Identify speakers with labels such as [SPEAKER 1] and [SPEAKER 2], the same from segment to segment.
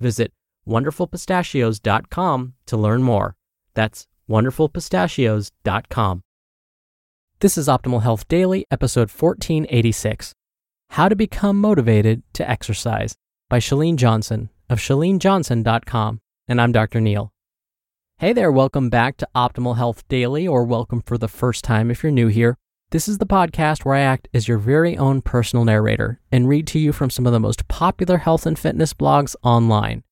[SPEAKER 1] Visit wonderfulpistachios.com to learn more. That's wonderfulpistachios.com. This is Optimal Health Daily, episode 1486 How to Become Motivated to Exercise by Chalene Johnson of chalenejohnson.com. And I'm Dr. Neal. Hey there, welcome back to Optimal Health Daily, or welcome for the first time if you're new here. This is the podcast where I act as your very own personal narrator and read to you from some of the most popular health and fitness blogs online.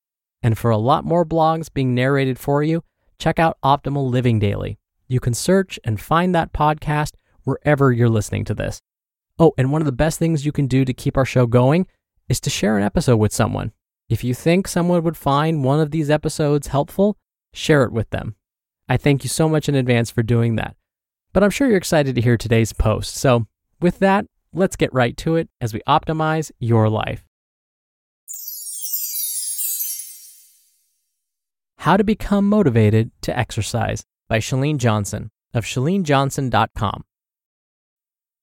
[SPEAKER 1] And for a lot more blogs being narrated for you, check out Optimal Living Daily. You can search and find that podcast wherever you're listening to this. Oh, and one of the best things you can do to keep our show going is to share an episode with someone. If you think someone would find one of these episodes helpful, share it with them. I thank you so much in advance for doing that. But I'm sure you're excited to hear today's post. So, with that, let's get right to it as we optimize your life. How to Become Motivated to Exercise by Chalene Johnson of chalenejohnson.com.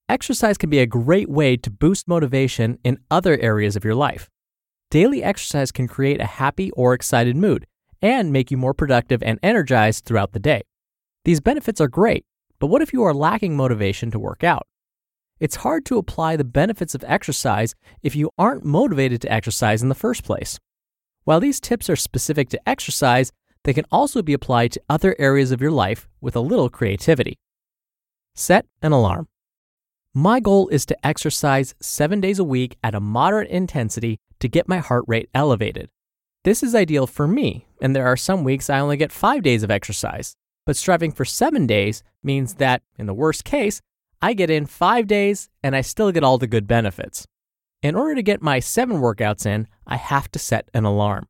[SPEAKER 1] Exercise can be a great way to boost motivation in other areas of your life. Daily exercise can create a happy or excited mood and make you more productive and energized throughout the day. These benefits are great, but what if you are lacking motivation to work out? It's hard to apply the benefits of exercise if you aren't motivated to exercise in the first place. While these tips are specific to exercise, they can also be applied to other areas of your life with a little creativity. Set an alarm. My goal is to exercise seven days a week at a moderate intensity to get my heart rate elevated. This is ideal for me, and there are some weeks I only get five days of exercise. But striving for seven days means that, in the worst case, I get in five days and I still get all the good benefits. In order to get my seven workouts in, I have to set an alarm.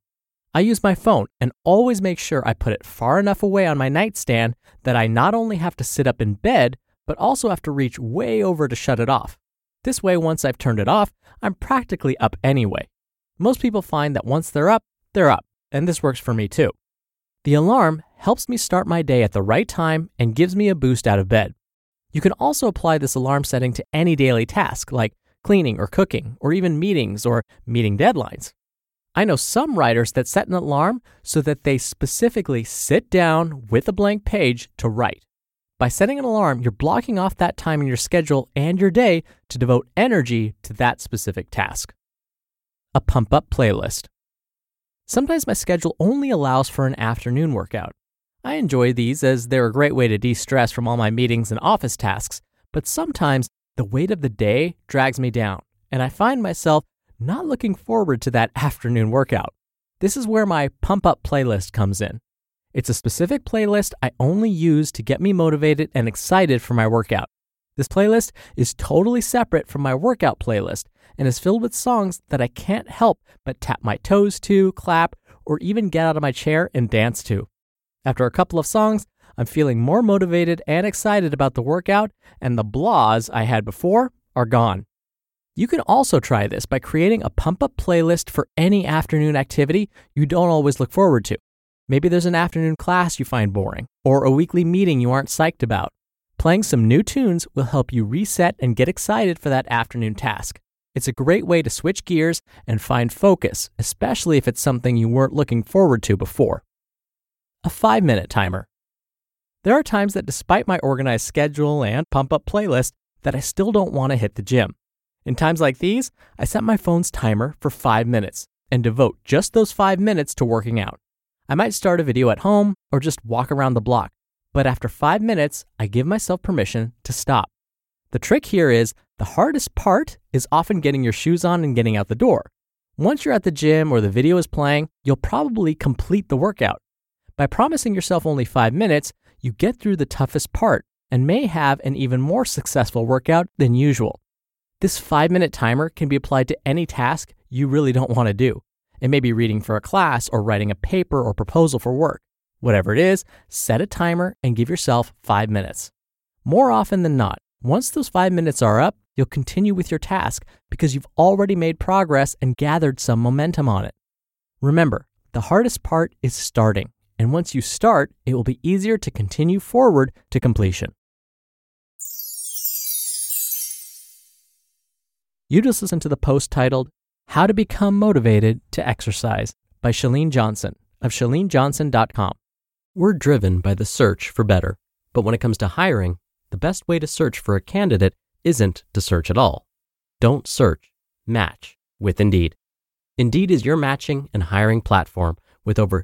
[SPEAKER 1] I use my phone and always make sure I put it far enough away on my nightstand that I not only have to sit up in bed, but also have to reach way over to shut it off. This way, once I've turned it off, I'm practically up anyway. Most people find that once they're up, they're up, and this works for me too. The alarm helps me start my day at the right time and gives me a boost out of bed. You can also apply this alarm setting to any daily task like cleaning or cooking, or even meetings or meeting deadlines. I know some writers that set an alarm so that they specifically sit down with a blank page to write. By setting an alarm, you're blocking off that time in your schedule and your day to devote energy to that specific task. A pump up playlist. Sometimes my schedule only allows for an afternoon workout. I enjoy these as they're a great way to de stress from all my meetings and office tasks, but sometimes the weight of the day drags me down, and I find myself not looking forward to that afternoon workout. This is where my pump up playlist comes in. It's a specific playlist I only use to get me motivated and excited for my workout. This playlist is totally separate from my workout playlist and is filled with songs that I can't help but tap my toes to, clap, or even get out of my chair and dance to. After a couple of songs, I'm feeling more motivated and excited about the workout, and the blahs I had before are gone. You can also try this by creating a pump up playlist for any afternoon activity you don't always look forward to. Maybe there's an afternoon class you find boring, or a weekly meeting you aren't psyched about. Playing some new tunes will help you reset and get excited for that afternoon task. It's a great way to switch gears and find focus, especially if it's something you weren't looking forward to before. A five minute timer. There are times that despite my organized schedule and pump up playlist, that I still don't want to hit the gym. In times like these, I set my phone's timer for five minutes and devote just those five minutes to working out. I might start a video at home or just walk around the block, but after five minutes, I give myself permission to stop. The trick here is the hardest part is often getting your shoes on and getting out the door. Once you're at the gym or the video is playing, you'll probably complete the workout. By promising yourself only five minutes, you get through the toughest part and may have an even more successful workout than usual. This five minute timer can be applied to any task you really don't want to do. It may be reading for a class or writing a paper or proposal for work. Whatever it is, set a timer and give yourself five minutes. More often than not, once those five minutes are up, you'll continue with your task because you've already made progress and gathered some momentum on it. Remember, the hardest part is starting and once you start, it will be easier to continue forward to completion. You just listened to the post titled How to Become Motivated to Exercise by Chalene Johnson of chalenejohnson.com. We're driven by the search for better, but when it comes to hiring, the best way to search for a candidate isn't to search at all. Don't search, match with Indeed. Indeed is your matching and hiring platform with over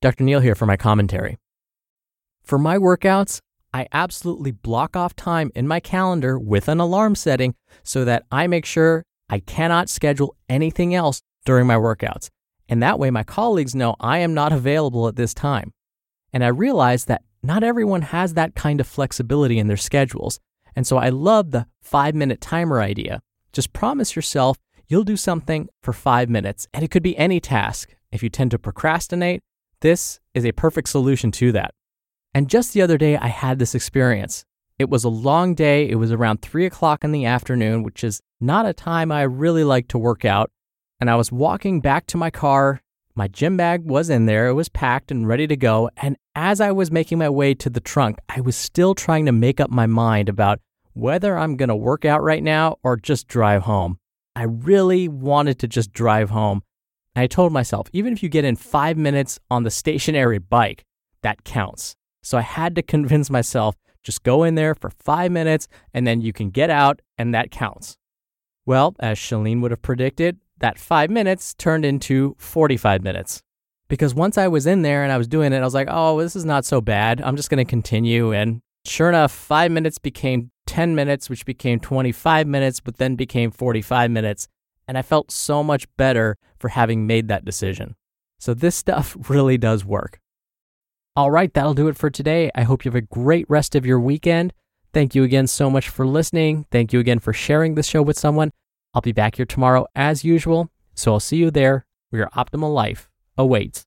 [SPEAKER 1] Dr. Neal here for my commentary. For my workouts, I absolutely block off time in my calendar with an alarm setting so that I make sure I cannot schedule anything else during my workouts. And that way, my colleagues know I am not available at this time. And I realize that not everyone has that kind of flexibility in their schedules. And so I love the five minute timer idea. Just promise yourself you'll do something for five minutes, and it could be any task. If you tend to procrastinate, this is a perfect solution to that. And just the other day, I had this experience. It was a long day. It was around three o'clock in the afternoon, which is not a time I really like to work out. And I was walking back to my car. My gym bag was in there. It was packed and ready to go. And as I was making my way to the trunk, I was still trying to make up my mind about whether I'm going to work out right now or just drive home. I really wanted to just drive home. And I told myself, even if you get in five minutes on the stationary bike, that counts. So I had to convince myself just go in there for five minutes and then you can get out and that counts. Well, as Chalene would have predicted, that five minutes turned into 45 minutes. Because once I was in there and I was doing it, I was like, oh, this is not so bad. I'm just going to continue. And sure enough, five minutes became 10 minutes, which became 25 minutes, but then became 45 minutes and I felt so much better for having made that decision. So this stuff really does work. All right, that'll do it for today. I hope you have a great rest of your weekend. Thank you again so much for listening. Thank you again for sharing this show with someone. I'll be back here tomorrow as usual. So I'll see you there where your optimal life awaits.